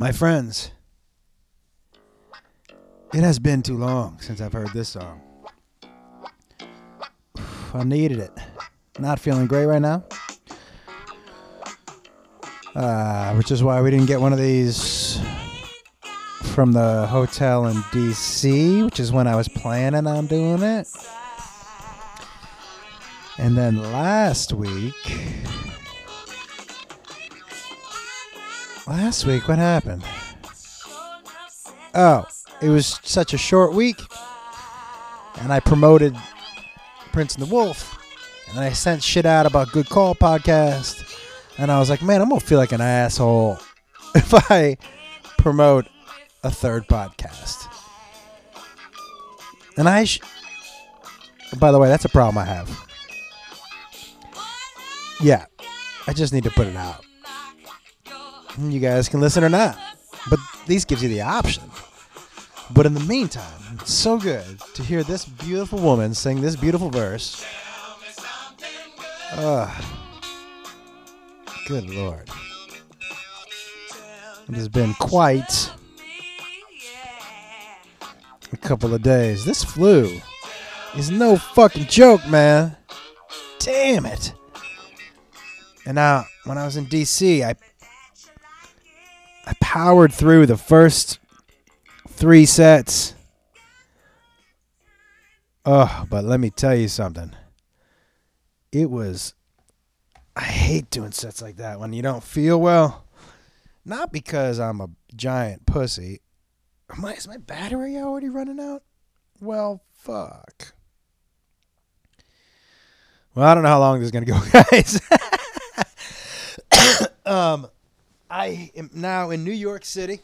My friends, it has been too long since I've heard this song. I needed it. Not feeling great right now. Uh, which is why we didn't get one of these from the hotel in DC, which is when I was planning on doing it. And then last week. Last week, what happened? Oh, it was such a short week. And I promoted Prince and the Wolf. And I sent shit out about Good Call podcast. And I was like, man, I'm to feel like an asshole if I promote a third podcast. And I, sh- by the way, that's a problem I have. Yeah, I just need to put it out. You guys can listen or not, but these gives you the option. But in the meantime, it's so good to hear this beautiful woman sing this beautiful verse. Ugh. Good lord. It has been quite a couple of days. This flu is no fucking joke, man. Damn it. And now, when I was in DC, I I powered through the first three sets. Oh, but let me tell you something. It was. I hate doing sets like that when you don't feel well. Not because I'm a giant pussy. Am I, is my battery already running out? Well, fuck. Well, I don't know how long this is going to go, guys. um, I am now in New York City.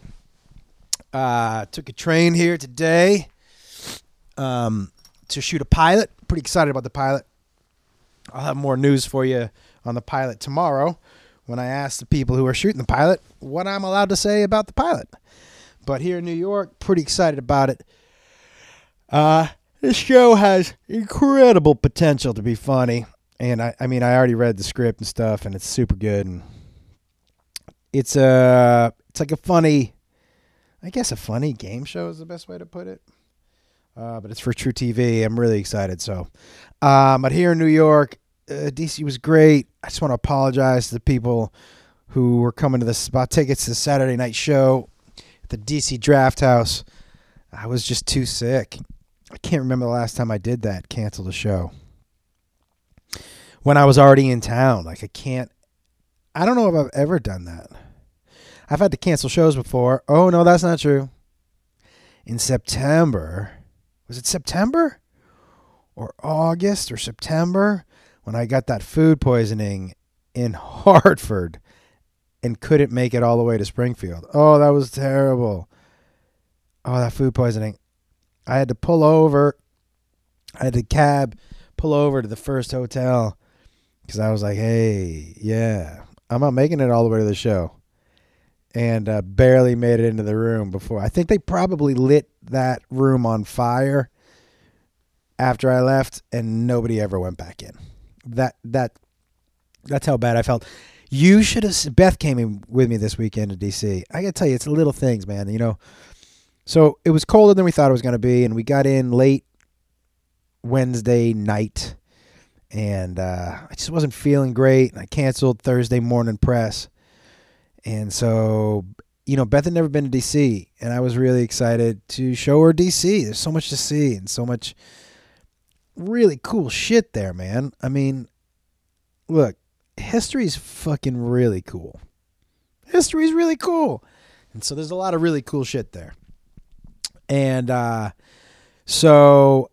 Uh, took a train here today um, to shoot a pilot. Pretty excited about the pilot. I'll have more news for you on the pilot tomorrow when I ask the people who are shooting the pilot what I'm allowed to say about the pilot. But here in New York, pretty excited about it. Uh, this show has incredible potential to be funny. And I, I mean, I already read the script and stuff, and it's super good. And it's a, it's like a funny, I guess a funny game show is the best way to put it. Uh, but it's for truTV. I'm really excited. So, um, but here in New York, uh, DC was great. I just want to apologize to the people who were coming to this bought tickets to the Saturday night show at the DC Draft House. I was just too sick. I can't remember the last time I did that. Canceled a show when I was already in town. Like I can't. I don't know if I've ever done that. I've had to cancel shows before. Oh no, that's not true. In September, was it September or August or September when I got that food poisoning in Hartford and couldn't make it all the way to Springfield. Oh, that was terrible. Oh, that food poisoning. I had to pull over. I had to cab pull over to the first hotel because I was like, hey, yeah, I'm not making it all the way to the show. And uh, barely made it into the room before. I think they probably lit that room on fire after I left, and nobody ever went back in. That that that's how bad I felt. You should have. Beth came in with me this weekend to DC. I gotta tell you, it's little things, man. You know, so it was colder than we thought it was gonna be, and we got in late Wednesday night, and uh, I just wasn't feeling great. And I canceled Thursday morning press, and so you know, Beth had never been to DC, and I was really excited to show her DC. There's so much to see and so much really cool shit there, man. I mean, look, history's fucking really cool. History's really cool. And so there's a lot of really cool shit there. And uh so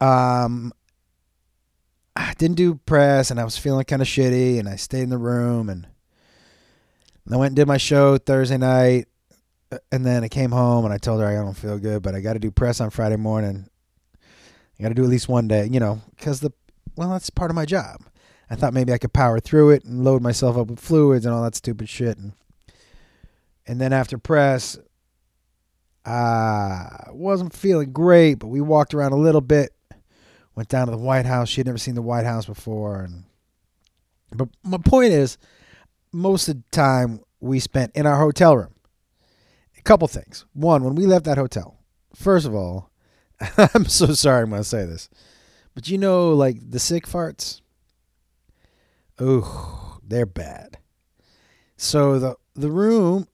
um I didn't do press and I was feeling kind of shitty and I stayed in the room and I went and did my show Thursday night uh, and then I came home and I told her I don't feel good, but I got to do press on Friday morning. I got to do at least one day, you know, because the well, that's part of my job. I thought maybe I could power through it and load myself up with fluids and all that stupid shit. And and then after press, I wasn't feeling great, but we walked around a little bit. Went down to the White House. She had never seen the White House before, and but my point is, most of the time we spent in our hotel room. A couple things. One, when we left that hotel, first of all, I'm so sorry I'm going to say this, but you know, like the sick farts? Oh, they're bad. So the the room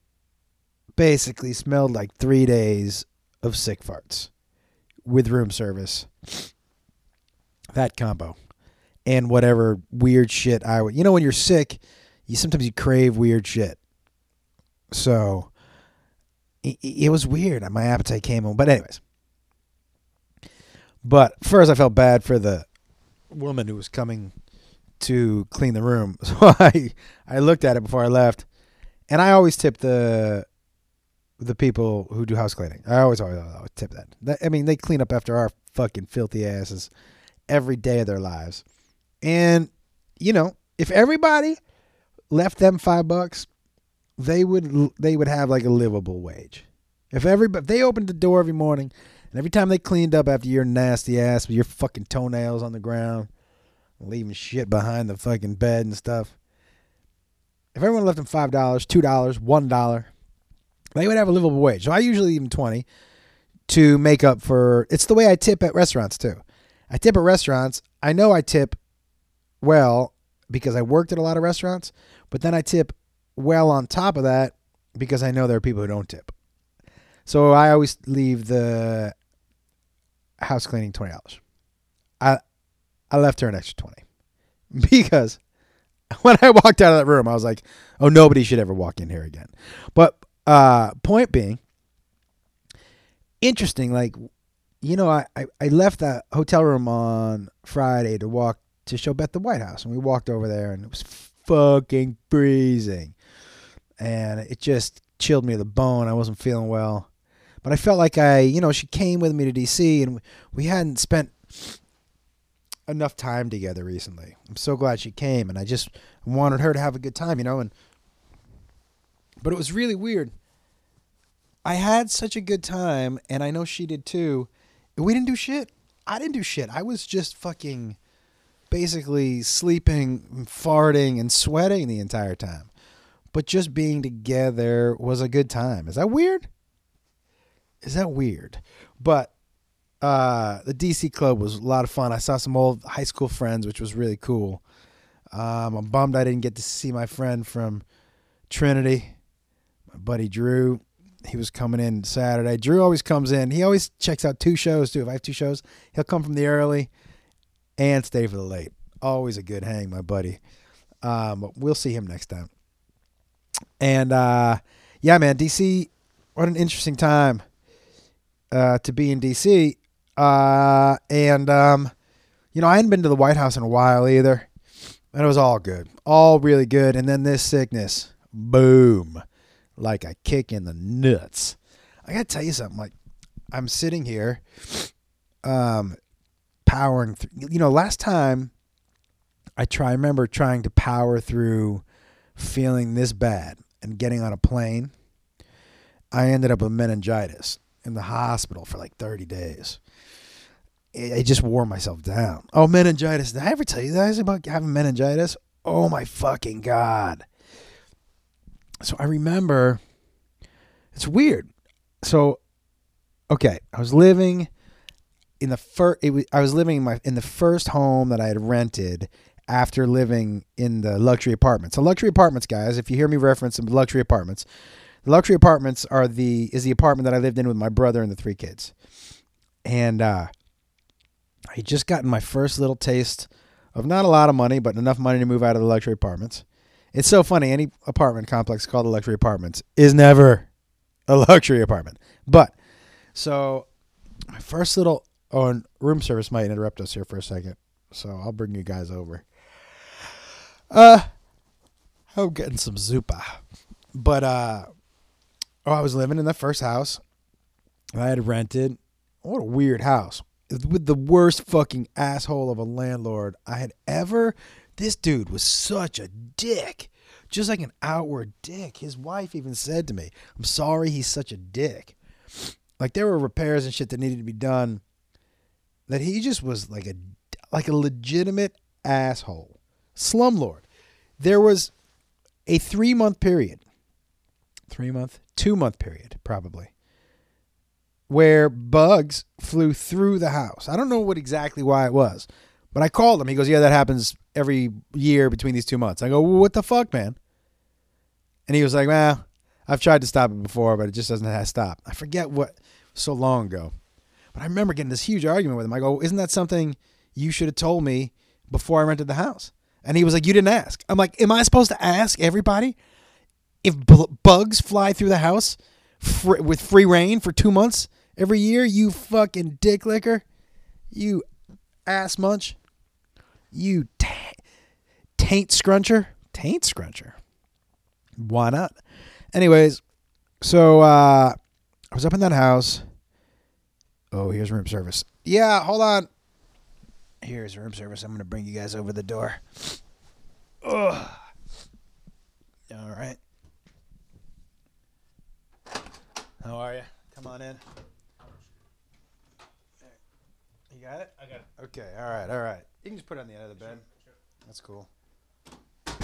basically smelled like three days of sick farts with room service. That combo. And whatever weird shit I would you know when you're sick, you sometimes you crave weird shit. So it, it was weird. My appetite came on. But anyways. But first I felt bad for the woman who was coming to clean the room. So I I looked at it before I left. And I always tip the the people who do house cleaning. I always, always, always tip that. that. I mean, they clean up after our fucking filthy asses every day of their lives. And you know, if everybody left them five bucks, they would they would have like a livable wage. If every if they opened the door every morning and every time they cleaned up after your nasty ass with your fucking toenails on the ground, leaving shit behind the fucking bed and stuff. If everyone left them five dollars, two dollars, one dollar, they would have a livable wage. So I usually leave them twenty to make up for. It's the way I tip at restaurants too. I tip at restaurants. I know I tip well because I worked at a lot of restaurants, but then I tip well on top of that because I know there are people who don't tip. So I always leave the house cleaning twenty dollars. I I left her an extra twenty because when I walked out of that room, I was like, "Oh, nobody should ever walk in here again." But uh, point being, interesting. Like, you know, I, I, I left that hotel room on Friday to walk to show Beth the White House, and we walked over there, and it was fucking freezing, and it just chilled me to the bone. I wasn't feeling well, but I felt like I, you know, she came with me to DC, and we hadn't spent enough time together recently. I'm so glad she came, and I just wanted her to have a good time, you know, and but it was really weird. I had such a good time, and I know she did too. We didn't do shit. I didn't do shit. I was just fucking basically sleeping, farting, and sweating the entire time. But just being together was a good time. Is that weird? Is that weird? But uh, the DC club was a lot of fun. I saw some old high school friends, which was really cool. Um, I'm bummed I didn't get to see my friend from Trinity my buddy Drew. He was coming in Saturday. Drew always comes in. He always checks out two shows too. If I have two shows, he'll come from the early and stay for the late. Always a good hang, my buddy. Um, we'll see him next time. And uh, yeah, man, DC. What an interesting time uh, to be in DC. Uh, and um, you know, I hadn't been to the White House in a while either, and it was all good, all really good. And then this sickness, boom like a kick in the nuts. I gotta tell you something. Like I'm sitting here, um, powering. Through, you know, last time I try, I remember trying to power through feeling this bad and getting on a plane. I ended up with meningitis in the hospital for like 30 days. I just wore myself down. Oh, meningitis. Did I ever tell you guys about having meningitis? Oh my fucking god. So I remember it's weird. So okay, I was living in the first I was living in my in the first home that I had rented after living in the luxury apartments. So luxury apartments, guys, if you hear me reference some luxury apartments, the luxury apartments are the is the apartment that I lived in with my brother and the three kids. And uh I just gotten my first little taste of not a lot of money, but enough money to move out of the luxury apartments. It's so funny. Any apartment complex called a luxury apartments is never a luxury apartment. But so my first little oh, and room service might interrupt us here for a second, so I'll bring you guys over. Uh, I'm getting some zupa, but uh, oh, I was living in the first house I had rented. What a weird house with the worst fucking asshole of a landlord I had ever this dude was such a dick. Just like an outward dick. His wife even said to me, I'm sorry he's such a dick. Like there were repairs and shit that needed to be done that he just was like a like a legitimate asshole. Slumlord. There was a 3 month period. three month, two month period, probably, where bugs flew through the house. I don't know what exactly why it was, but I called him. He goes, "Yeah, that happens every year between these two months." I go, well, "What the fuck, man?" And he was like, "Well, I've tried to stop it before, but it just doesn't have stop." I forget what so long ago, but I remember getting this huge argument with him. I go, "Isn't that something you should have told me before I rented the house?" And he was like, "You didn't ask." I'm like, "Am I supposed to ask everybody if bugs fly through the house fr- with free reign for two months every year? You fucking dick licker, you ass munch, you t- taint scruncher, taint scruncher. Why not? Anyways, so uh, I was up in that house. Oh, here's room service. Yeah, hold on. Here's room service. I'm gonna bring you guys over the door. Ugh. All right. How are you? Come on in. You got it? I got it. Okay. All right. All right. You can just put it on the end of the bed. Sure. That's cool. All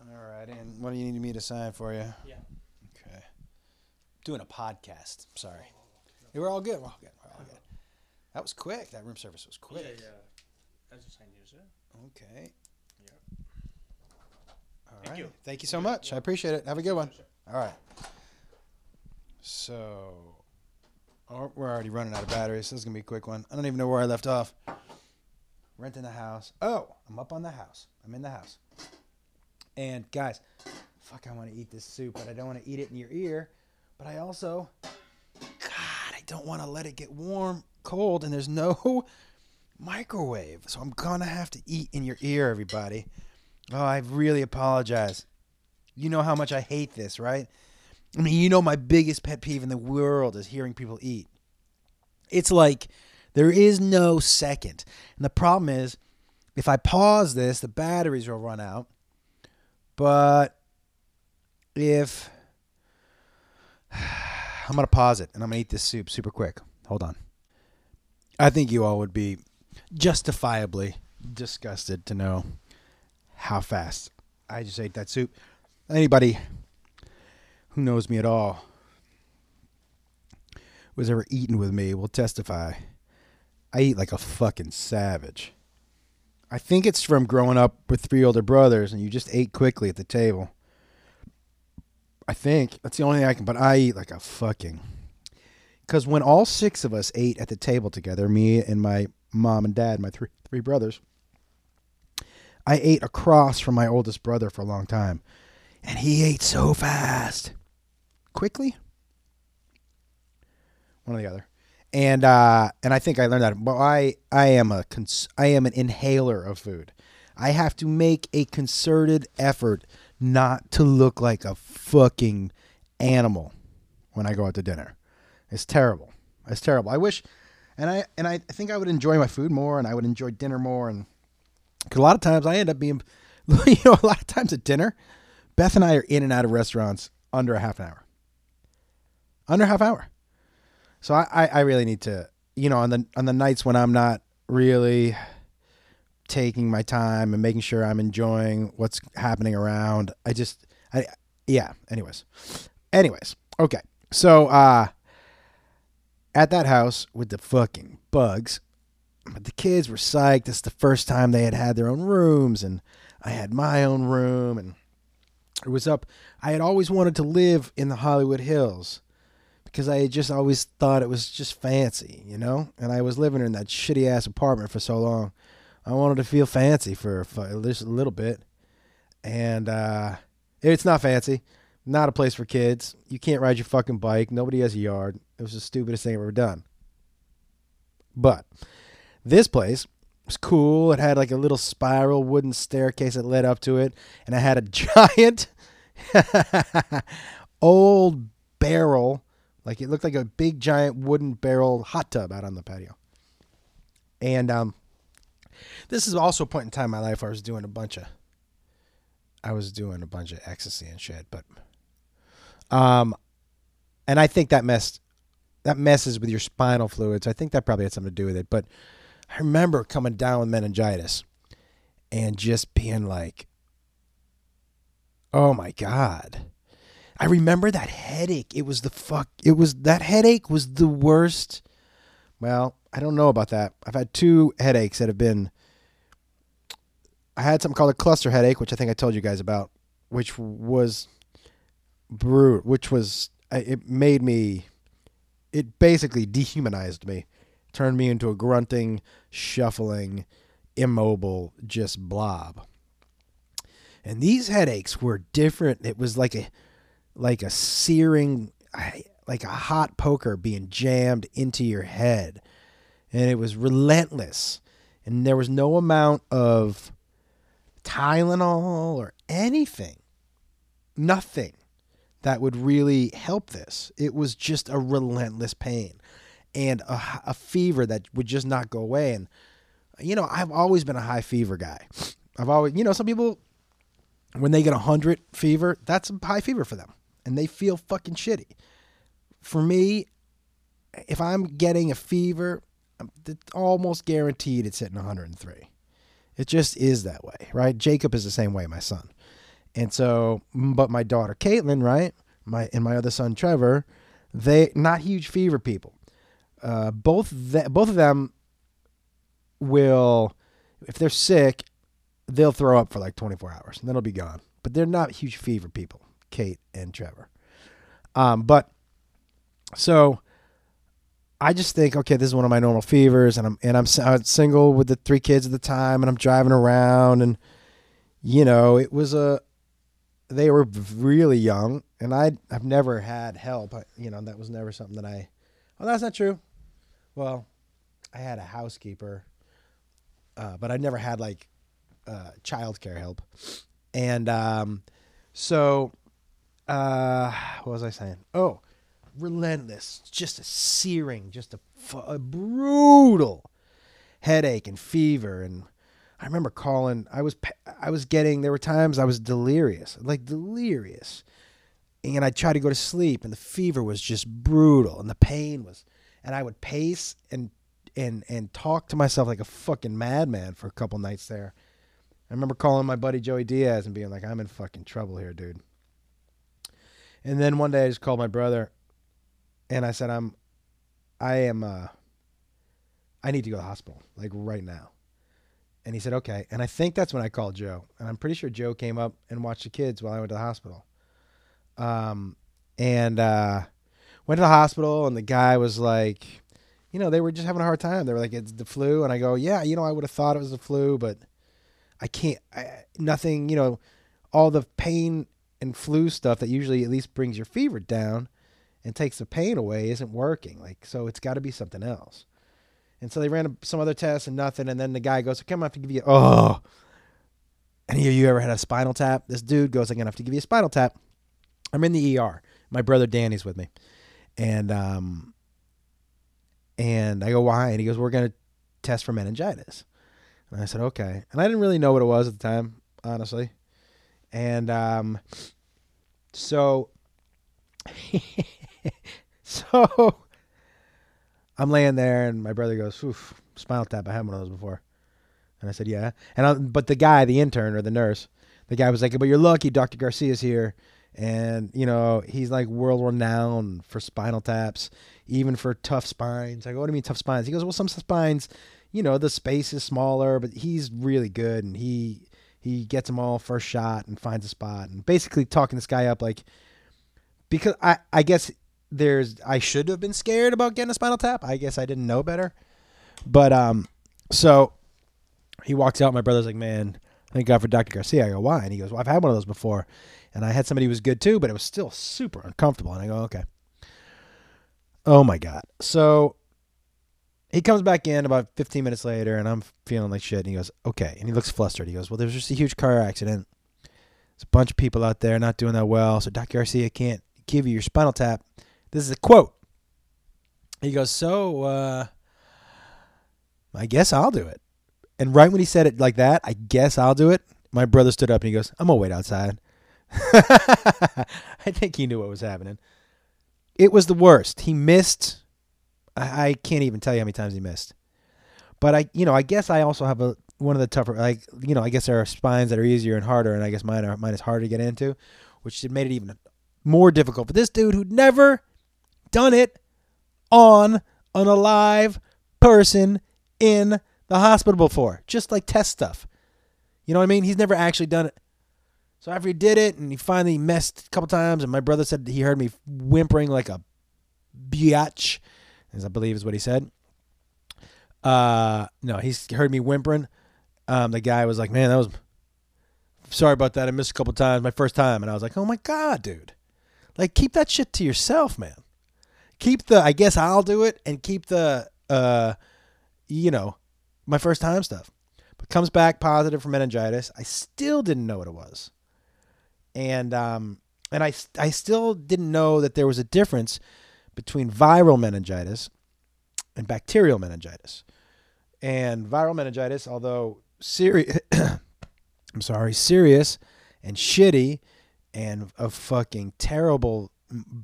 right. And what do you need me to sign for you? Yeah. Okay. Doing a podcast. Sorry. Yeah, we're all good. We're all good. We're all good. That was quick. That room service was quick. Yeah, yeah. That's just sign here, sir. Okay. Yeah. All Thank right. you. Thank you so much. I appreciate it. Have a good one. All right. So, oh, Oh, we're already running out of batteries. This is gonna be a quick one. I don't even know where I left off. Renting the house. Oh, I'm up on the house. I'm in the house. And guys, fuck, I want to eat this soup, but I don't want to eat it in your ear. But I also, God, I don't want to let it get warm, cold, and there's no microwave. So I'm gonna have to eat in your ear, everybody. Oh, I really apologize. You know how much I hate this, right? I mean, you know, my biggest pet peeve in the world is hearing people eat. It's like there is no second. And the problem is, if I pause this, the batteries will run out. But if I'm going to pause it and I'm going to eat this soup super quick. Hold on. I think you all would be justifiably disgusted to know how fast I just ate that soup. Anybody who knows me at all, who has ever eaten with me, will testify. I eat like a fucking savage. I think it's from growing up with three older brothers and you just ate quickly at the table. I think that's the only thing I can, but I eat like a fucking. Because when all six of us ate at the table together, me and my mom and dad, my three three brothers, I ate across from my oldest brother for a long time, and he ate so fast, quickly. One or the other, and uh, and I think I learned that. Well, I I am a cons- I am an inhaler of food. I have to make a concerted effort not to look like a fucking animal when I go out to dinner. It's terrible. It's terrible. I wish, and I and I think I would enjoy my food more, and I would enjoy dinner more, and because a lot of times I end up being, you know, a lot of times at dinner, Beth and I are in and out of restaurants under a half an hour. Under half hour. So I, I, I really need to, you know, on the on the nights when I'm not really taking my time and making sure I'm enjoying what's happening around. I just I yeah, anyways. Anyways, okay. So uh at that house with the fucking bugs, but the kids were psyched. It's the first time they had had their own rooms, and I had my own room, and it was up. I had always wanted to live in the Hollywood Hills because I just always thought it was just fancy, you know. And I was living in that shitty ass apartment for so long. I wanted to feel fancy for, for just a little bit, and uh, it's not fancy. Not a place for kids. You can't ride your fucking bike. Nobody has a yard. It was the stupidest thing I've ever done. But this place was cool. It had like a little spiral wooden staircase that led up to it, and it had a giant old barrel, like it looked like a big giant wooden barrel hot tub out on the patio. And um, this is also a point in time in my life where I was doing a bunch of, I was doing a bunch of ecstasy and shit, but, um, and I think that messed, that messes with your spinal fluids. I think that probably had something to do with it, but I remember coming down with meningitis and just being like, oh my God. I remember that headache. It was the fuck. It was that headache was the worst. Well, I don't know about that. I've had two headaches that have been. I had something called a cluster headache, which I think I told you guys about, which was brutal. Which was it made me. It basically dehumanized me, turned me into a grunting, shuffling, immobile, just blob. And these headaches were different. It was like a like a searing like a hot poker being jammed into your head. And it was relentless. And there was no amount of Tylenol or anything. Nothing that would really help this. It was just a relentless pain and a, a fever that would just not go away. And, you know, I've always been a high fever guy. I've always, you know, some people, when they get a 100 fever, that's a high fever for them and they feel fucking shitty. For me, if I'm getting a fever, it's almost guaranteed it's hitting 103. It just is that way, right? Jacob is the same way, my son. And so, but my daughter Caitlin, right? My and my other son Trevor, they not huge fever people. Uh, both the, both of them will, if they're sick, they'll throw up for like 24 hours and then it'll be gone. But they're not huge fever people. Kate and Trevor. Um, but so I just think, okay, this is one of my normal fevers, and I'm and I'm, I'm single with the three kids at the time, and I'm driving around, and you know, it was a they were really young, and I I've never had help. I, you know, that was never something that I. Well, that's not true. Well, I had a housekeeper, uh, but I never had like uh, childcare help, and um, so uh, what was I saying? Oh, relentless, just a searing, just a, a brutal headache and fever and I remember calling. I was I was getting. There were times I was delirious, like delirious, and I tried to go to sleep, and the fever was just brutal, and the pain was, and I would pace and and and talk to myself like a fucking madman for a couple nights there. I remember calling my buddy Joey Diaz and being like, "I'm in fucking trouble here, dude." And then one day I just called my brother and I said, I'm, I am, uh, I need to go to the hospital, like right now. And he said, okay. And I think that's when I called Joe. And I'm pretty sure Joe came up and watched the kids while I went to the hospital. Um, and, uh, went to the hospital and the guy was like, you know, they were just having a hard time. They were like, it's the flu. And I go, yeah, you know, I would have thought it was the flu, but I can't, I, nothing, you know, all the pain and flu stuff that usually at least brings your fever down and takes the pain away isn't working. Like, so it's got to be something else. And so they ran some other tests and nothing. And then the guy goes, "Come, I have to give you oh." Any of you ever had a spinal tap? This dude goes, "I'm gonna have to give you a spinal tap." I'm in the ER. My brother Danny's with me, and um, and I go, "Why?" And he goes, "We're gonna test for meningitis." And I said, "Okay." And I didn't really know what it was at the time, honestly. And um, so, so I'm laying there, and my brother goes, "Oof, spinal tap. I had one of those before." And I said, "Yeah." And I, but the guy, the intern or the nurse, the guy was like, "But you're lucky, Doctor Garcia's here." And you know he's like world renowned for spinal taps, even for tough spines. I go, "What do you mean tough spines?" He goes, "Well, some spines, you know, the space is smaller, but he's really good, and he he gets them all first shot and finds a spot and basically talking this guy up like because I I guess there's I should have been scared about getting a spinal tap. I guess I didn't know better. But um so he walks out, my brother's like, Man, thank God for Dr. Garcia. I go, Why? And he goes, Well, I've had one of those before. And I had somebody who was good too, but it was still super uncomfortable. And I go, Okay. Oh my God. So he comes back in about 15 minutes later, and I'm feeling like shit. And he goes, "Okay," and he looks flustered. He goes, "Well, there's just a huge car accident. There's a bunch of people out there not doing that well, so Dr. Garcia can't give you your spinal tap." This is a quote. He goes, "So, uh, I guess I'll do it." And right when he said it like that, I guess I'll do it. My brother stood up and he goes, "I'm gonna wait outside." I think he knew what was happening. It was the worst. He missed I, can't even tell you how many times he missed. But I, you know, I guess I also have a one of the tougher, like, you know, I guess there are spines that are easier and harder, and I guess mine are mine is harder to get into, which made it even more difficult for this dude who'd never done it on an alive person in the hospital before, just like test stuff. You know what I mean? He's never actually done it. So after he did it and he finally messed a couple times, and my brother said he heard me whimpering like a biatch, as I believe is what he said. Uh, no, he's heard me whimpering. Um, the guy was like, "Man, that was sorry about that. I missed a couple times. My first time." And I was like, "Oh my god, dude! Like, keep that shit to yourself, man. Keep the. I guess I'll do it, and keep the. Uh, you know, my first time stuff. But comes back positive for meningitis. I still didn't know what it was, and um, and I I still didn't know that there was a difference between viral meningitis and bacterial meningitis. And viral meningitis, although serious, I'm sorry, serious and shitty and a fucking terrible,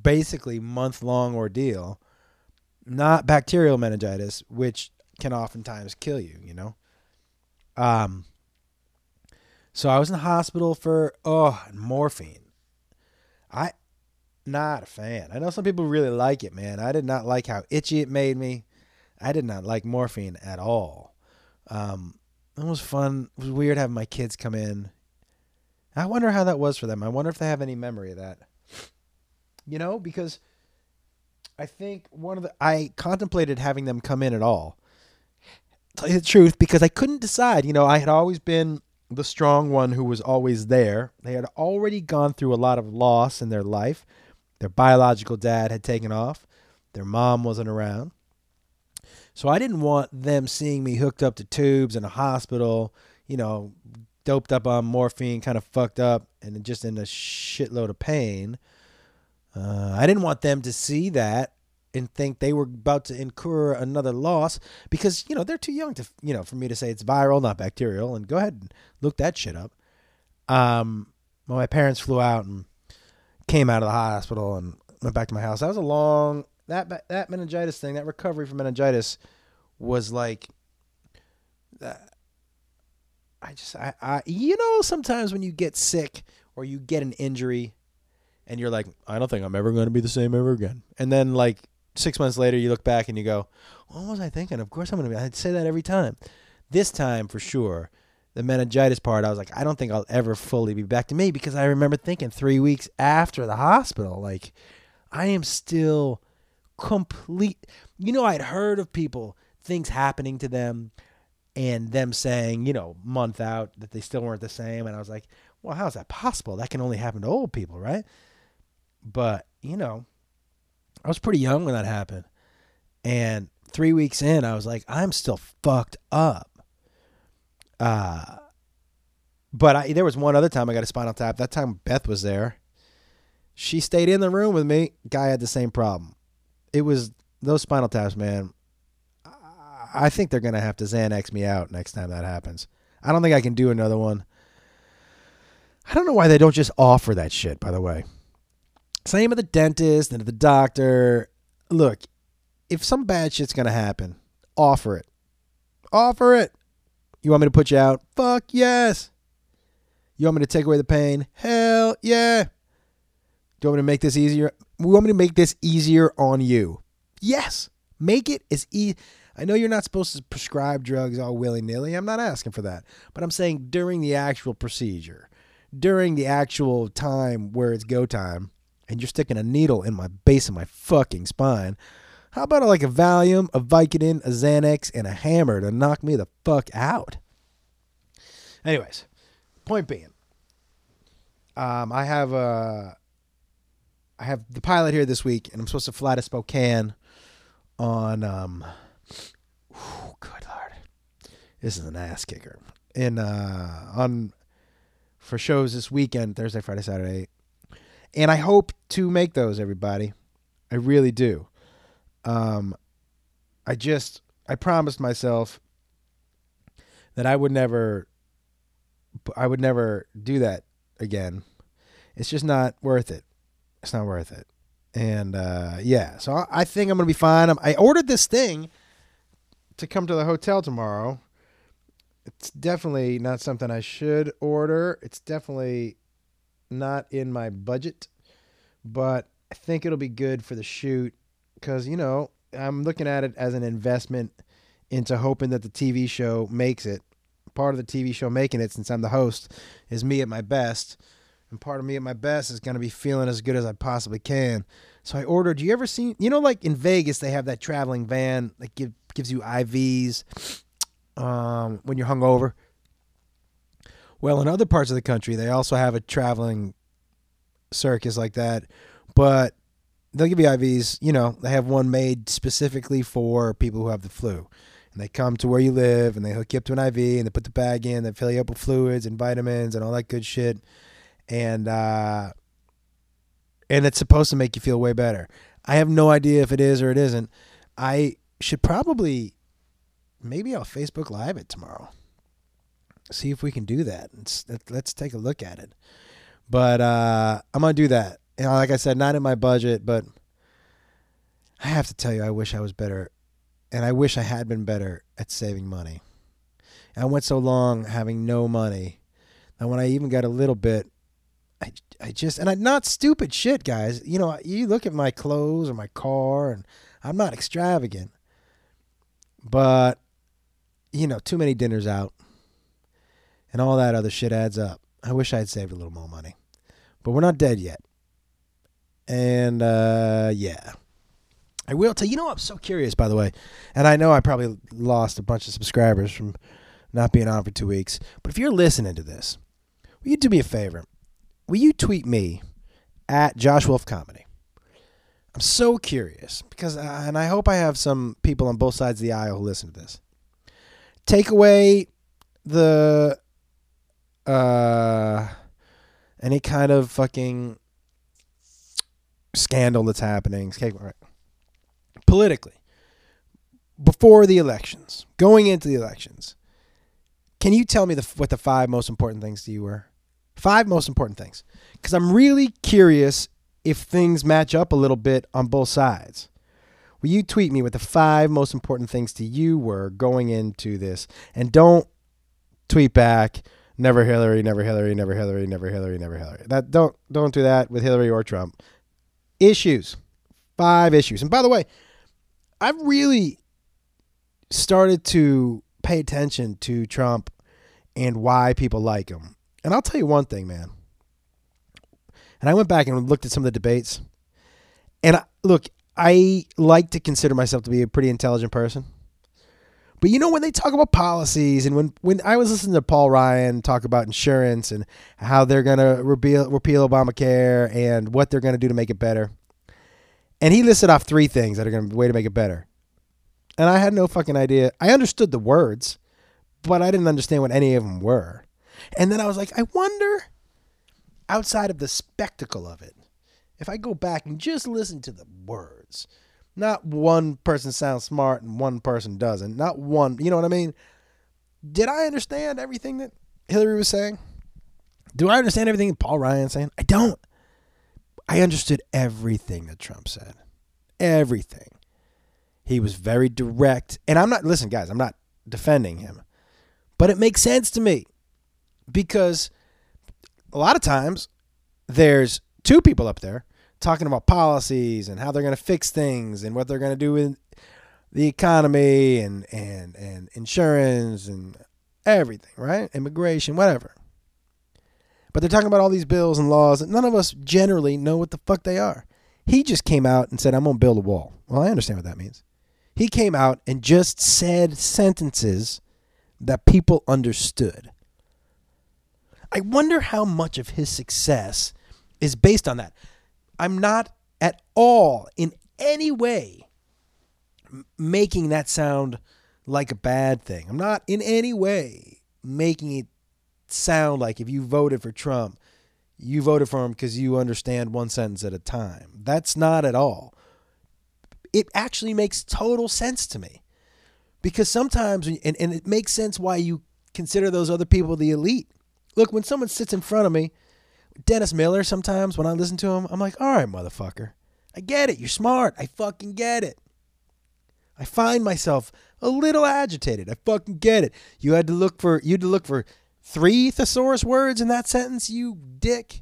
basically month long ordeal, not bacterial meningitis, which can oftentimes kill you, you know? Um, so I was in the hospital for, oh, morphine. I, not a fan. I know some people really like it, man. I did not like how itchy it made me. I did not like morphine at all. Um, it was fun. It was weird having my kids come in. I wonder how that was for them. I wonder if they have any memory of that. You know, because I think one of the I contemplated having them come in at all. Tell you the truth, because I couldn't decide. You know, I had always been the strong one who was always there. They had already gone through a lot of loss in their life. Their biological dad had taken off. Their mom wasn't around. So I didn't want them seeing me hooked up to tubes in a hospital, you know, doped up on morphine, kind of fucked up, and just in a shitload of pain. Uh, I didn't want them to see that and think they were about to incur another loss because you know they're too young to you know for me to say it's viral, not bacterial. And go ahead and look that shit up. Um, well, my parents flew out and came out of the hospital and went back to my house. That was a long that that meningitis thing, that recovery from meningitis was like uh, I just I, I you know sometimes when you get sick or you get an injury and you're like I don't think I'm ever going to be the same ever again. And then like 6 months later you look back and you go, "What was I thinking? Of course I'm going to be I'd say that every time." This time for sure the meningitis part, I was like, I don't think I'll ever fully be back to me because I remember thinking three weeks after the hospital, like, I am still complete. You know, I'd heard of people, things happening to them, and them saying, you know, month out that they still weren't the same. And I was like, well, how is that possible? That can only happen to old people, right? But, you know, I was pretty young when that happened. And three weeks in, I was like, I'm still fucked up. Uh, but I, there was one other time I got a spinal tap. That time Beth was there. She stayed in the room with me. Guy had the same problem it was those spinal taps, man. I think they're gonna have to Xanax me out next time that happens. I don't think I can do another one. I don't know why they don't just offer that shit. By the way, same with the dentist and the doctor. Look, if some bad shit's gonna happen, offer it. Offer it. You want me to put you out? Fuck yes. You want me to take away the pain? Hell yeah. Do you want me to make this easier? We want me to make this easier on you. Yes. Make it as easy. I know you're not supposed to prescribe drugs all willy nilly. I'm not asking for that. But I'm saying during the actual procedure, during the actual time where it's go time, and you're sticking a needle in my base of my fucking spine, how about like a Valium, a Vicodin, a Xanax, and a hammer to knock me the fuck out? Anyways, point being, um, I have a I have the pilot here this week, and I'm supposed to fly to Spokane on. Um, whew, good lord, this is an ass kicker. In uh, on for shows this weekend, Thursday, Friday, Saturday, and I hope to make those. Everybody, I really do. Um, I just I promised myself that I would never, I would never do that again. It's just not worth it it's not worth it. And uh, yeah, so I, I think I'm gonna be fine. I'm, I ordered this thing to come to the hotel tomorrow. It's definitely not something I should order. It's definitely not in my budget, but I think it'll be good for the shoot because you know I'm looking at it as an investment into hoping that the TV show makes it. Part of the TV show making it, since I'm the host, is me at my best, and part of me at my best is to be feeling as good as I possibly can. So I ordered. You ever seen? You know, like in Vegas, they have that traveling van that give, gives you IVs um, when you're hungover. Well, in other parts of the country, they also have a traveling circus like that, but they'll give you IVs. You know, they have one made specifically for people who have the flu. And they come to where you live and they hook you up to an IV and they put the bag in, they fill you up with fluids and vitamins and all that good shit. And uh and it's supposed to make you feel way better. I have no idea if it is or it isn't. I should probably maybe I'll Facebook live it tomorrow. See if we can do that. Let's, let's take a look at it. But uh I'm going to do that you know, like I said, not in my budget, but I have to tell you, I wish I was better, and I wish I had been better at saving money. I went so long having no money that when I even got a little bit, I, I just and I'm not stupid shit, guys. You know, you look at my clothes or my car, and I'm not extravagant, but you know, too many dinners out, and all that other shit adds up. I wish I had saved a little more money, but we're not dead yet. And uh, yeah. I will tell you know I'm so curious by the way. And I know I probably lost a bunch of subscribers from not being on for 2 weeks. But if you're listening to this, will you do me a favor? Will you tweet me at Josh Wolf Comedy? I'm so curious because uh, and I hope I have some people on both sides of the aisle who listen to this. Take away the uh any kind of fucking scandal that's happening politically before the elections, going into the elections. Can you tell me the, what the five most important things to you were? Five most important things. Because I'm really curious if things match up a little bit on both sides. Will you tweet me what the five most important things to you were going into this? And don't tweet back, never Hillary, never Hillary, never Hillary, never Hillary, never Hillary. That don't don't do that with Hillary or Trump issues. Five issues. And by the way, I've really started to pay attention to Trump and why people like him. And I'll tell you one thing, man. And I went back and looked at some of the debates. And I, look, I like to consider myself to be a pretty intelligent person. But you know when they talk about policies and when, when I was listening to Paul Ryan talk about insurance and how they're going to repeal, repeal Obamacare and what they're going to do to make it better. And he listed off three things that are going to way to make it better. And I had no fucking idea. I understood the words, but I didn't understand what any of them were. And then I was like, I wonder outside of the spectacle of it, if I go back and just listen to the words, not one person sounds smart and one person doesn't. Not one, you know what I mean? Did I understand everything that Hillary was saying? Do I understand everything Paul Ryan's saying? I don't. I understood everything that Trump said. Everything. He was very direct. And I'm not, listen, guys, I'm not defending him, but it makes sense to me because a lot of times there's two people up there talking about policies and how they're going to fix things and what they're going to do with the economy and and and insurance and everything, right? Immigration, whatever. But they're talking about all these bills and laws that none of us generally know what the fuck they are. He just came out and said, "I'm going to build a wall." Well, I understand what that means. He came out and just said sentences that people understood. I wonder how much of his success is based on that. I'm not at all in any way making that sound like a bad thing. I'm not in any way making it sound like if you voted for Trump, you voted for him because you understand one sentence at a time. That's not at all. It actually makes total sense to me because sometimes, and, and it makes sense why you consider those other people the elite. Look, when someone sits in front of me Dennis Miller sometimes when I listen to him, I'm like, all right, motherfucker. I get it. You're smart. I fucking get it. I find myself a little agitated. I fucking get it. You had to look for you had to look for three thesaurus words in that sentence, you dick.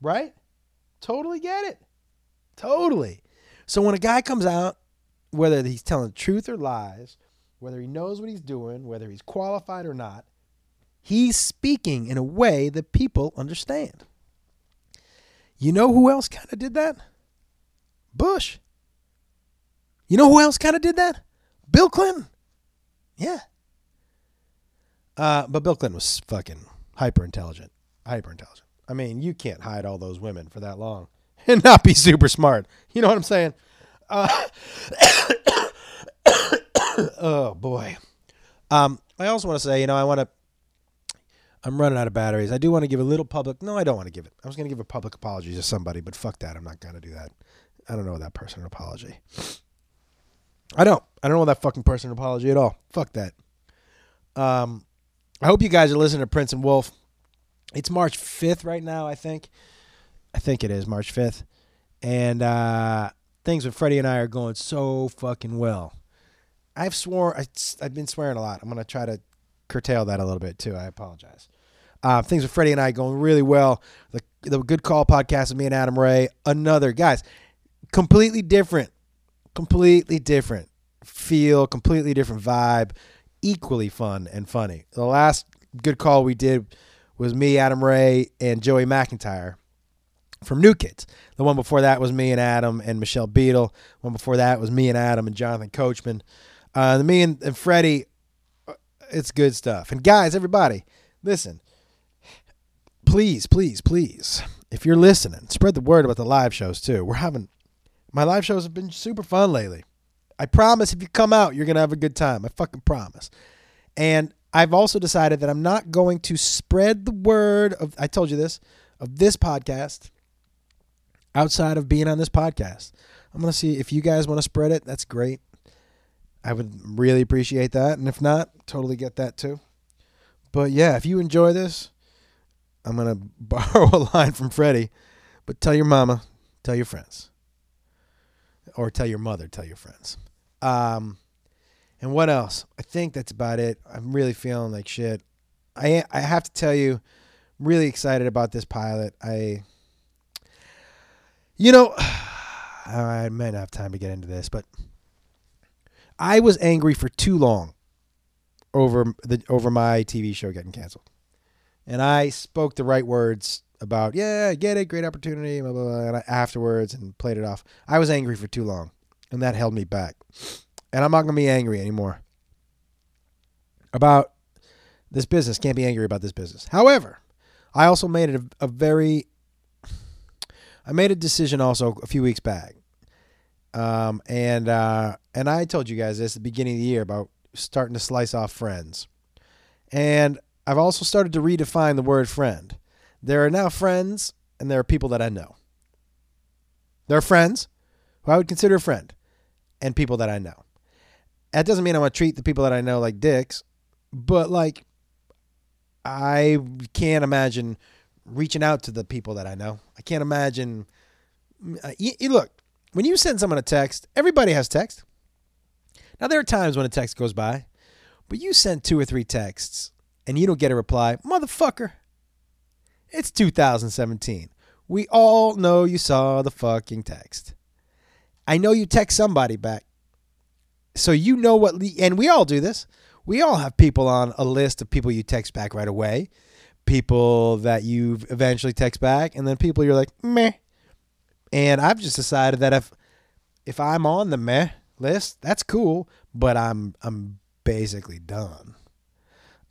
Right? Totally get it. Totally. So when a guy comes out, whether he's telling truth or lies, whether he knows what he's doing, whether he's qualified or not, he's speaking in a way that people understand. You know who else kind of did that? Bush. You know who else kind of did that? Bill Clinton. Yeah. Uh, but Bill Clinton was fucking hyper intelligent. Hyper intelligent. I mean, you can't hide all those women for that long and not be super smart. You know what I'm saying? Uh, oh boy. Um, I also want to say, you know, I want to. I'm running out of batteries. I do want to give a little public. No, I don't want to give it. I was going to give a public apology to somebody, but fuck that. I'm not going to do that. I don't know that person an apology. I don't. I don't know that fucking person an apology at all. Fuck that. Um, I hope you guys are listening to Prince and Wolf. It's March 5th right now, I think. I think it is March 5th. And uh, things with Freddie and I are going so fucking well. I've swore, I, I've been swearing a lot. I'm going to try to curtail that a little bit too. I apologize. Uh, things with Freddie and I going really well. The, the Good Call podcast with me and Adam Ray. Another, guys, completely different. Completely different feel, completely different vibe, equally fun and funny. The last Good Call we did was me, Adam Ray, and Joey McIntyre from New Kids. The one before that was me and Adam and Michelle Beadle. One before that was me and Adam and Jonathan Coachman. Uh, me and, and Freddie, it's good stuff. And guys, everybody, listen. Please, please, please, if you're listening, spread the word about the live shows too. We're having my live shows have been super fun lately. I promise if you come out, you're gonna have a good time. I fucking promise. And I've also decided that I'm not going to spread the word of I told you this of this podcast outside of being on this podcast. I'm going to see if you guys want to spread it. That's great. I would really appreciate that. And if not, totally get that too. But yeah, if you enjoy this, I'm going to borrow a line from Freddie. But tell your mama, tell your friends. Or tell your mother, tell your friends. Um, and what else? I think that's about it. I'm really feeling like shit. I I have to tell you, I'm really excited about this pilot. I you know, I might not have time to get into this, but I was angry for too long over the over my TV show getting canceled, and I spoke the right words about yeah, I get it, great opportunity, blah blah blah, and I, afterwards and played it off. I was angry for too long, and that held me back, and I'm not gonna be angry anymore about this business. Can't be angry about this business. However, I also made it a, a very I made a decision also a few weeks back, um, and uh, and I told you guys this at the beginning of the year about starting to slice off friends, and I've also started to redefine the word friend. There are now friends, and there are people that I know. There are friends who I would consider a friend, and people that I know. That doesn't mean I want to treat the people that I know like dicks, but like I can't imagine reaching out to the people that I know. I can't imagine. Uh, you, you look, when you send someone a text, everybody has text. Now, there are times when a text goes by, but you send two or three texts and you don't get a reply. Motherfucker, it's 2017. We all know you saw the fucking text. I know you text somebody back. So you know what, and we all do this. We all have people on a list of people you text back right away people that you eventually text back, and then people you're like meh. And I've just decided that if if I'm on the meh list, that's cool, but I'm I'm basically done.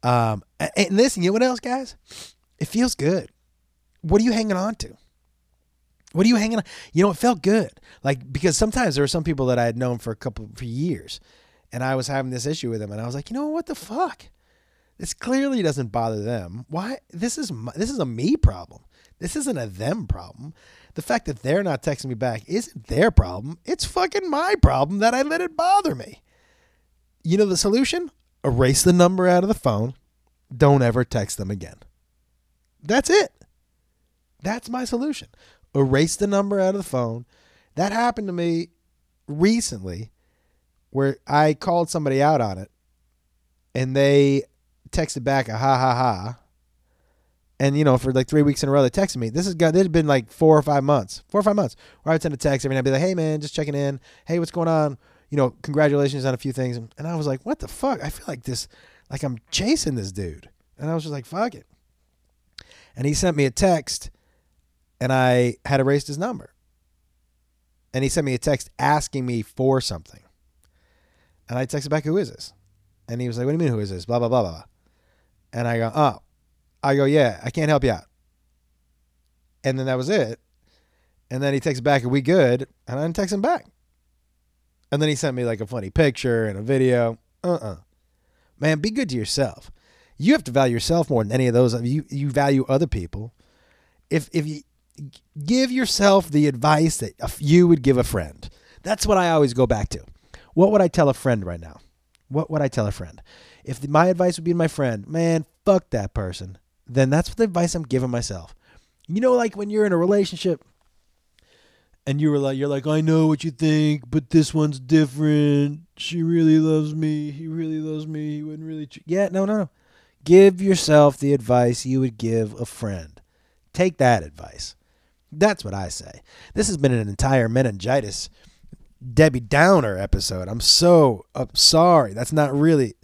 Um, and listen, you know what else, guys? It feels good. What are you hanging on to? What are you hanging on? You know, it felt good. Like because sometimes there were some people that I had known for a couple for years, and I was having this issue with them, and I was like, you know what the fuck? This clearly doesn't bother them. Why? This is my, this is a me problem. This isn't a them problem. The fact that they're not texting me back isn't their problem. It's fucking my problem that I let it bother me. You know the solution? Erase the number out of the phone. Don't ever text them again. That's it. That's my solution. Erase the number out of the phone. That happened to me recently where I called somebody out on it and they texted back a ha ha ha. And you know, for like three weeks in a row, they texted me. This has got this has been like four or five months, four or five months, where I would send a text every night, be like, "Hey man, just checking in. Hey, what's going on? You know, congratulations on a few things." And I was like, "What the fuck? I feel like this, like I'm chasing this dude." And I was just like, "Fuck it." And he sent me a text, and I had erased his number. And he sent me a text asking me for something. And I texted back, "Who is this?" And he was like, "What do you mean, who is this?" Blah blah blah blah. blah. And I go, "Oh." I go, "Yeah, I can't help you out." And then that was it. And then he texts back, "Are we good?" And I didn't text him back. And then he sent me like a funny picture and a video. Uh-uh. Man, be good to yourself. You have to value yourself more than any of those. You you value other people. If if you give yourself the advice that you would give a friend. That's what I always go back to. What would I tell a friend right now? What would I tell a friend? If my advice would be to my friend, man, fuck that person, then that's what the advice I'm giving myself. You know, like when you're in a relationship and you were like, you're like, I know what you think, but this one's different. She really loves me. He really loves me. He wouldn't really. Yeah, no, no, no. Give yourself the advice you would give a friend. Take that advice. That's what I say. This has been an entire meningitis Debbie Downer episode. I'm so uh, sorry. That's not really.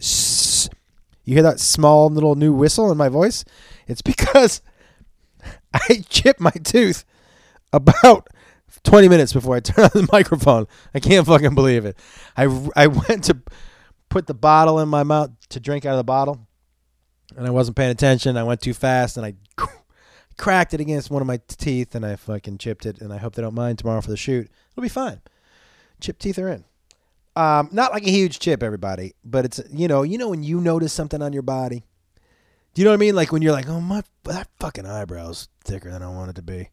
You hear that small little new whistle in my voice? It's because I chipped my tooth about 20 minutes before I turned on the microphone. I can't fucking believe it. I, I went to put the bottle in my mouth to drink out of the bottle, and I wasn't paying attention. I went too fast, and I cracked it against one of my teeth, and I fucking chipped it. And I hope they don't mind tomorrow for the shoot. It'll be fine. Chip teeth are in. Um, not like a huge chip, everybody, but it's you know, you know when you notice something on your body. Do you know what I mean? Like when you're like, oh my, that fucking eyebrow's thicker than I want it to be,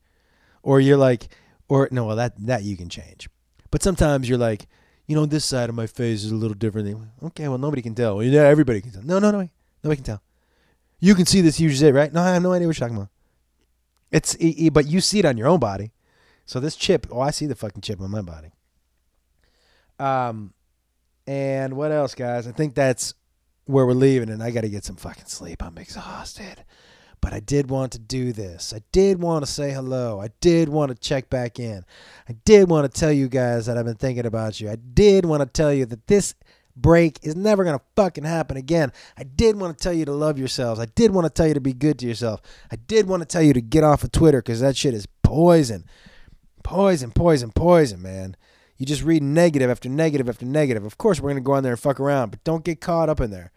or you're like, or no, well that that you can change, but sometimes you're like, you know, this side of my face is a little different. Okay, well nobody can tell. Yeah, everybody can tell. No, no, no, nobody can tell. You can see this huge zit, right? No, I have no idea what you're talking about. It's, but you see it on your own body. So this chip, oh, I see the fucking chip on my body. Um, and what else, guys? I think that's where we're leaving, and I got to get some fucking sleep. I'm exhausted. But I did want to do this. I did want to say hello. I did want to check back in. I did want to tell you guys that I've been thinking about you. I did want to tell you that this break is never going to fucking happen again. I did want to tell you to love yourselves. I did want to tell you to be good to yourself. I did want to tell you to get off of Twitter because that shit is poison. Poison, poison, poison, man. You just read negative after negative after negative. Of course, we're going to go on there and fuck around, but don't get caught up in there.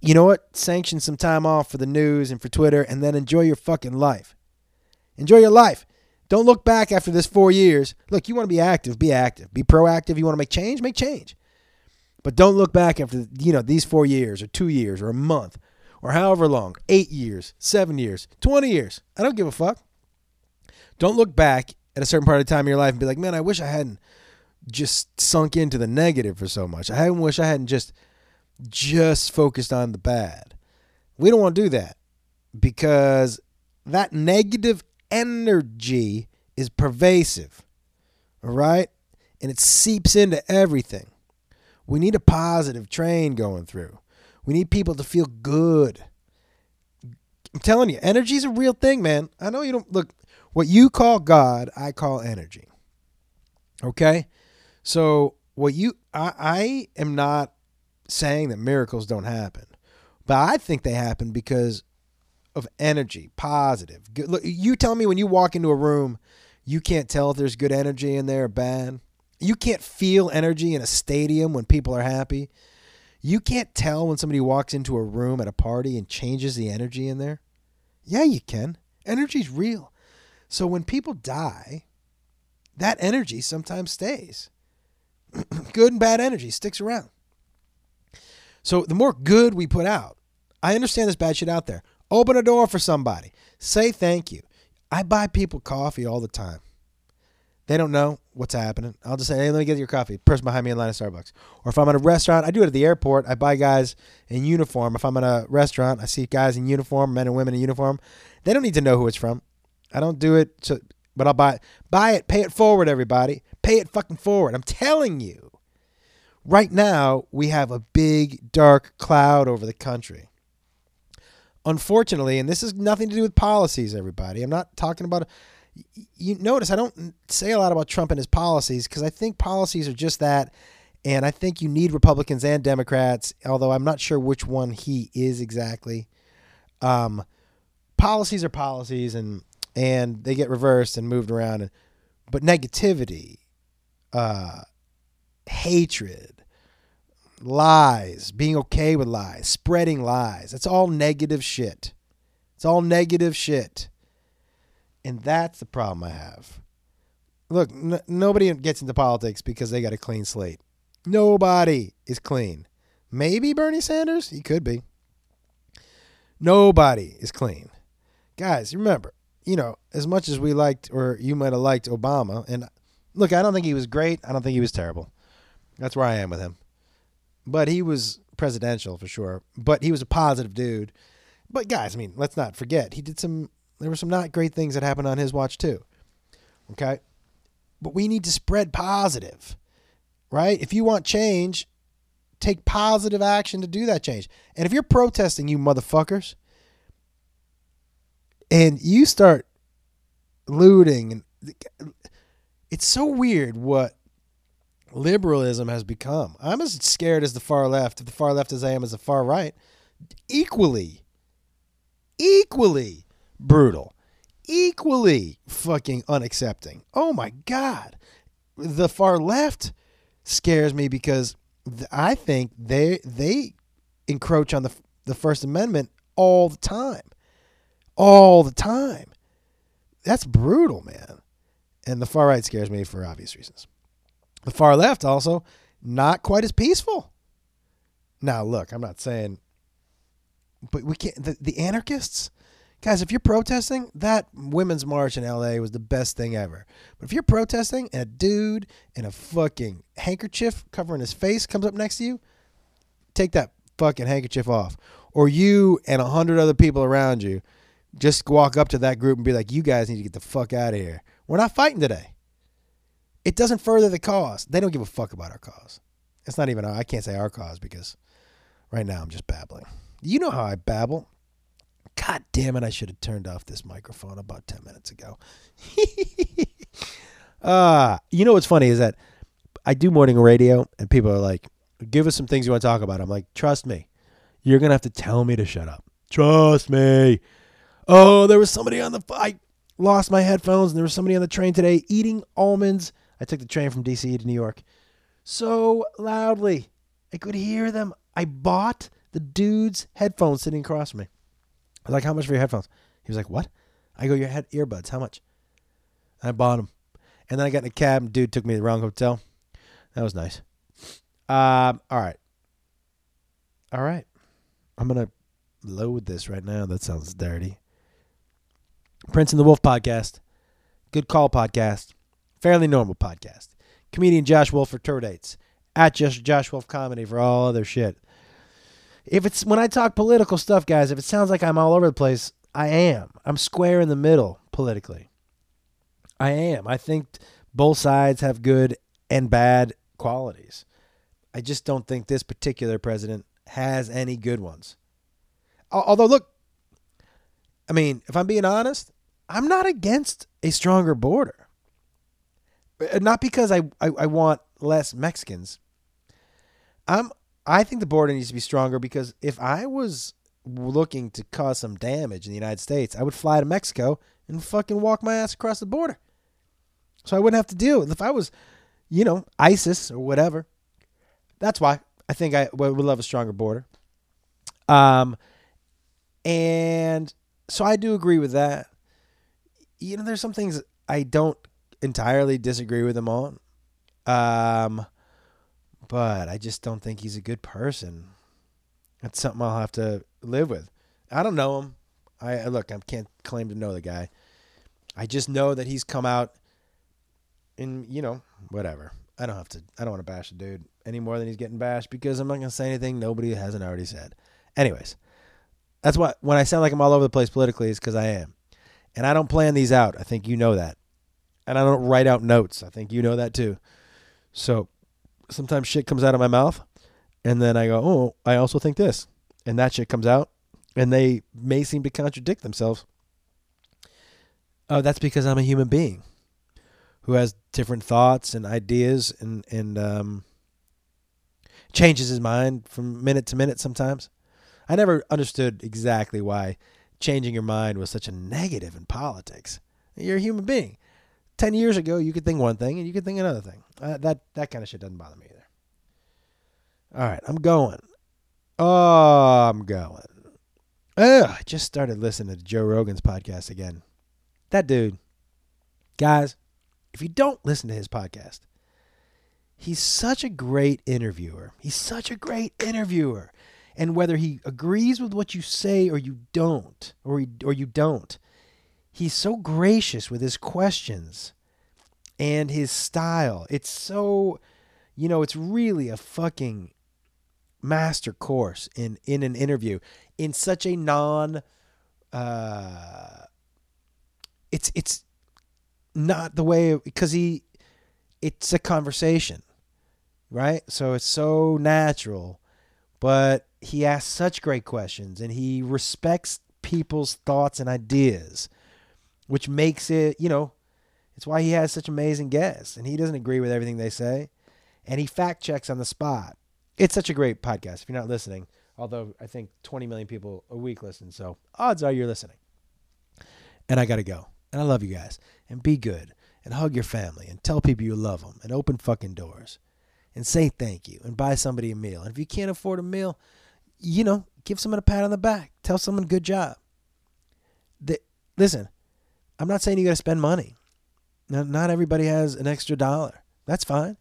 You know what? Sanction some time off for the news and for Twitter and then enjoy your fucking life. Enjoy your life. Don't look back after this four years. Look, you want to be active, be active. Be proactive. You want to make change, make change. But don't look back after, you know, these four years or two years or a month or however long, eight years, seven years, 20 years. I don't give a fuck. Don't look back at a certain part of the time in your life and be like, man, I wish I hadn't just sunk into the negative for so much. I wish I hadn't just just focused on the bad. We don't want to do that because that negative energy is pervasive. All right? And it seeps into everything. We need a positive train going through. We need people to feel good. I'm telling you, energy is a real thing, man. I know you don't look what you call God, I call energy. Okay? So, what you I, I am not saying that miracles don't happen, but I think they happen because of energy, positive. Good, look, you tell me when you walk into a room, you can't tell if there's good energy in there or bad. You can't feel energy in a stadium when people are happy. You can't tell when somebody walks into a room at a party and changes the energy in there. Yeah, you can. Energy's real. So when people die, that energy sometimes stays. good and bad energy sticks around. So the more good we put out, I understand there's bad shit out there. Open a door for somebody. Say thank you. I buy people coffee all the time. They don't know what's happening. I'll just say, hey, let me get your coffee. Person behind me in line at Starbucks. Or if I'm at a restaurant, I do it at the airport. I buy guys in uniform. If I'm at a restaurant, I see guys in uniform, men and women in uniform. They don't need to know who it's from. I don't do it, to, but I'll buy it. Buy it. Pay it forward, everybody. Pay it fucking forward. I'm telling you. Right now, we have a big dark cloud over the country. unfortunately, and this has nothing to do with policies, everybody. I'm not talking about. You notice I don't say a lot about Trump and his policies because I think policies are just that, and I think you need Republicans and Democrats. Although I'm not sure which one he is exactly. Um, policies are policies, and and they get reversed and moved around. And, but negativity, uh, hatred, lies, being okay with lies, spreading lies. It's all negative shit. It's all negative shit. And that's the problem I have. Look, n- nobody gets into politics because they got a clean slate. Nobody is clean. Maybe Bernie Sanders? He could be. Nobody is clean. Guys, remember, you know, as much as we liked, or you might have liked Obama, and look, I don't think he was great. I don't think he was terrible. That's where I am with him. But he was presidential for sure. But he was a positive dude. But guys, I mean, let's not forget he did some. There were some not great things that happened on his watch too. Okay, but we need to spread positive, right? If you want change, take positive action to do that change. And if you're protesting, you motherfuckers, and you start looting, and it's so weird what liberalism has become. I'm as scared as the far left, the far left as I am as the far right. Equally, equally brutal, equally fucking unaccepting. Oh my God. The far left scares me because I think they they encroach on the the First Amendment all the time. All the time. That's brutal, man. And the far right scares me for obvious reasons. The far left also not quite as peaceful. Now, look, I'm not saying, but we can't. The, the anarchists, guys, if you're protesting, that women's march in LA was the best thing ever. But if you're protesting and a dude in a fucking handkerchief covering his face comes up next to you, take that fucking handkerchief off. Or you and a hundred other people around you just walk up to that group and be like, you guys need to get the fuck out of here. We're not fighting today. It doesn't further the cause. They don't give a fuck about our cause. It's not even, our I can't say our cause because right now I'm just babbling. You know how I babble. God damn it, I should have turned off this microphone about 10 minutes ago. uh, you know what's funny is that I do morning radio and people are like, give us some things you want to talk about. I'm like, trust me, you're going to have to tell me to shut up. Trust me. Oh, there was somebody on the, I lost my headphones and there was somebody on the train today eating almonds. I took the train from DC to New York so loudly. I could hear them. I bought the dude's headphones sitting across from me. I was like, How much for your headphones? He was like, What? I go, Your head earbuds, how much? I bought them. And then I got in a cab and dude took me to the wrong hotel. That was nice. Um, all right. All right. I'm gonna load this right now. That sounds dirty. Prince and the Wolf podcast. Good call podcast. Fairly normal podcast. Comedian Josh Wolf for tour dates. At just Josh Wolf Comedy for all other shit. If it's when I talk political stuff, guys, if it sounds like I'm all over the place, I am. I'm square in the middle politically. I am. I think both sides have good and bad qualities. I just don't think this particular president has any good ones. Although, look, I mean, if I'm being honest, I'm not against a stronger border. Uh, Not because I, I, I want less Mexicans. I'm I think the border needs to be stronger because if I was looking to cause some damage in the United States, I would fly to Mexico and fucking walk my ass across the border. So I wouldn't have to deal with if I was, you know, ISIS or whatever. That's why I think I would love a stronger border. Um, and so I do agree with that. You know, there's some things I don't entirely disagree with him on. Um, but I just don't think he's a good person. That's something I'll have to live with. I don't know him. I look, I can't claim to know the guy. I just know that he's come out and you know, whatever. I don't have to I don't want to bash the dude any more than he's getting bashed because I'm not gonna say anything nobody hasn't already said. Anyways, that's what when I sound like I'm all over the place politically, is because I am. And I don't plan these out. I think you know that. And I don't write out notes. I think you know that too. So sometimes shit comes out of my mouth and then I go, Oh, I also think this. And that shit comes out and they may seem to contradict themselves. Oh, that's because I'm a human being who has different thoughts and ideas and and um, changes his mind from minute to minute sometimes. I never understood exactly why changing your mind was such a negative in politics. You're a human being. Ten years ago, you could think one thing and you could think another thing. Uh, that that kind of shit doesn't bother me either. All right, I'm going. Oh, I'm going. Ugh, I just started listening to Joe Rogan's podcast again. That dude, guys, if you don't listen to his podcast, he's such a great interviewer. He's such a great interviewer. And whether he agrees with what you say or you don't, or he, or you don't, he's so gracious with his questions and his style. It's so, you know, it's really a fucking master course in in an interview in such a non uh it's it's not the way because he it's a conversation right so it's so natural but he asks such great questions and he respects people's thoughts and ideas which makes it you know it's why he has such amazing guests and he doesn't agree with everything they say and he fact checks on the spot it's such a great podcast if you're not listening although i think 20 million people a week listen so odds are you're listening and i gotta go and I love you guys. And be good. And hug your family. And tell people you love them. And open fucking doors. And say thank you. And buy somebody a meal. And if you can't afford a meal, you know, give someone a pat on the back. Tell someone good job. The, listen, I'm not saying you got to spend money. Now, not everybody has an extra dollar. That's fine.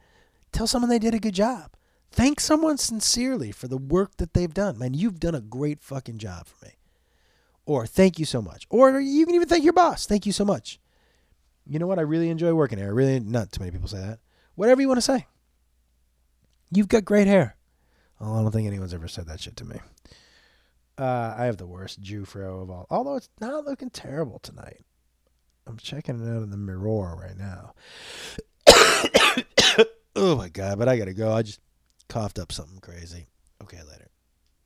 Tell someone they did a good job. Thank someone sincerely for the work that they've done. Man, you've done a great fucking job for me or thank you so much. Or you can even thank your boss. Thank you so much. You know what? I really enjoy working here. I really, not too many people say that. Whatever you want to say. You've got great hair. Oh, I don't think anyone's ever said that shit to me. Uh, I have the worst Jew fro of all. Although it's not looking terrible tonight. I'm checking it out in the mirror right now. oh my god! But I gotta go. I just coughed up something crazy. Okay, later.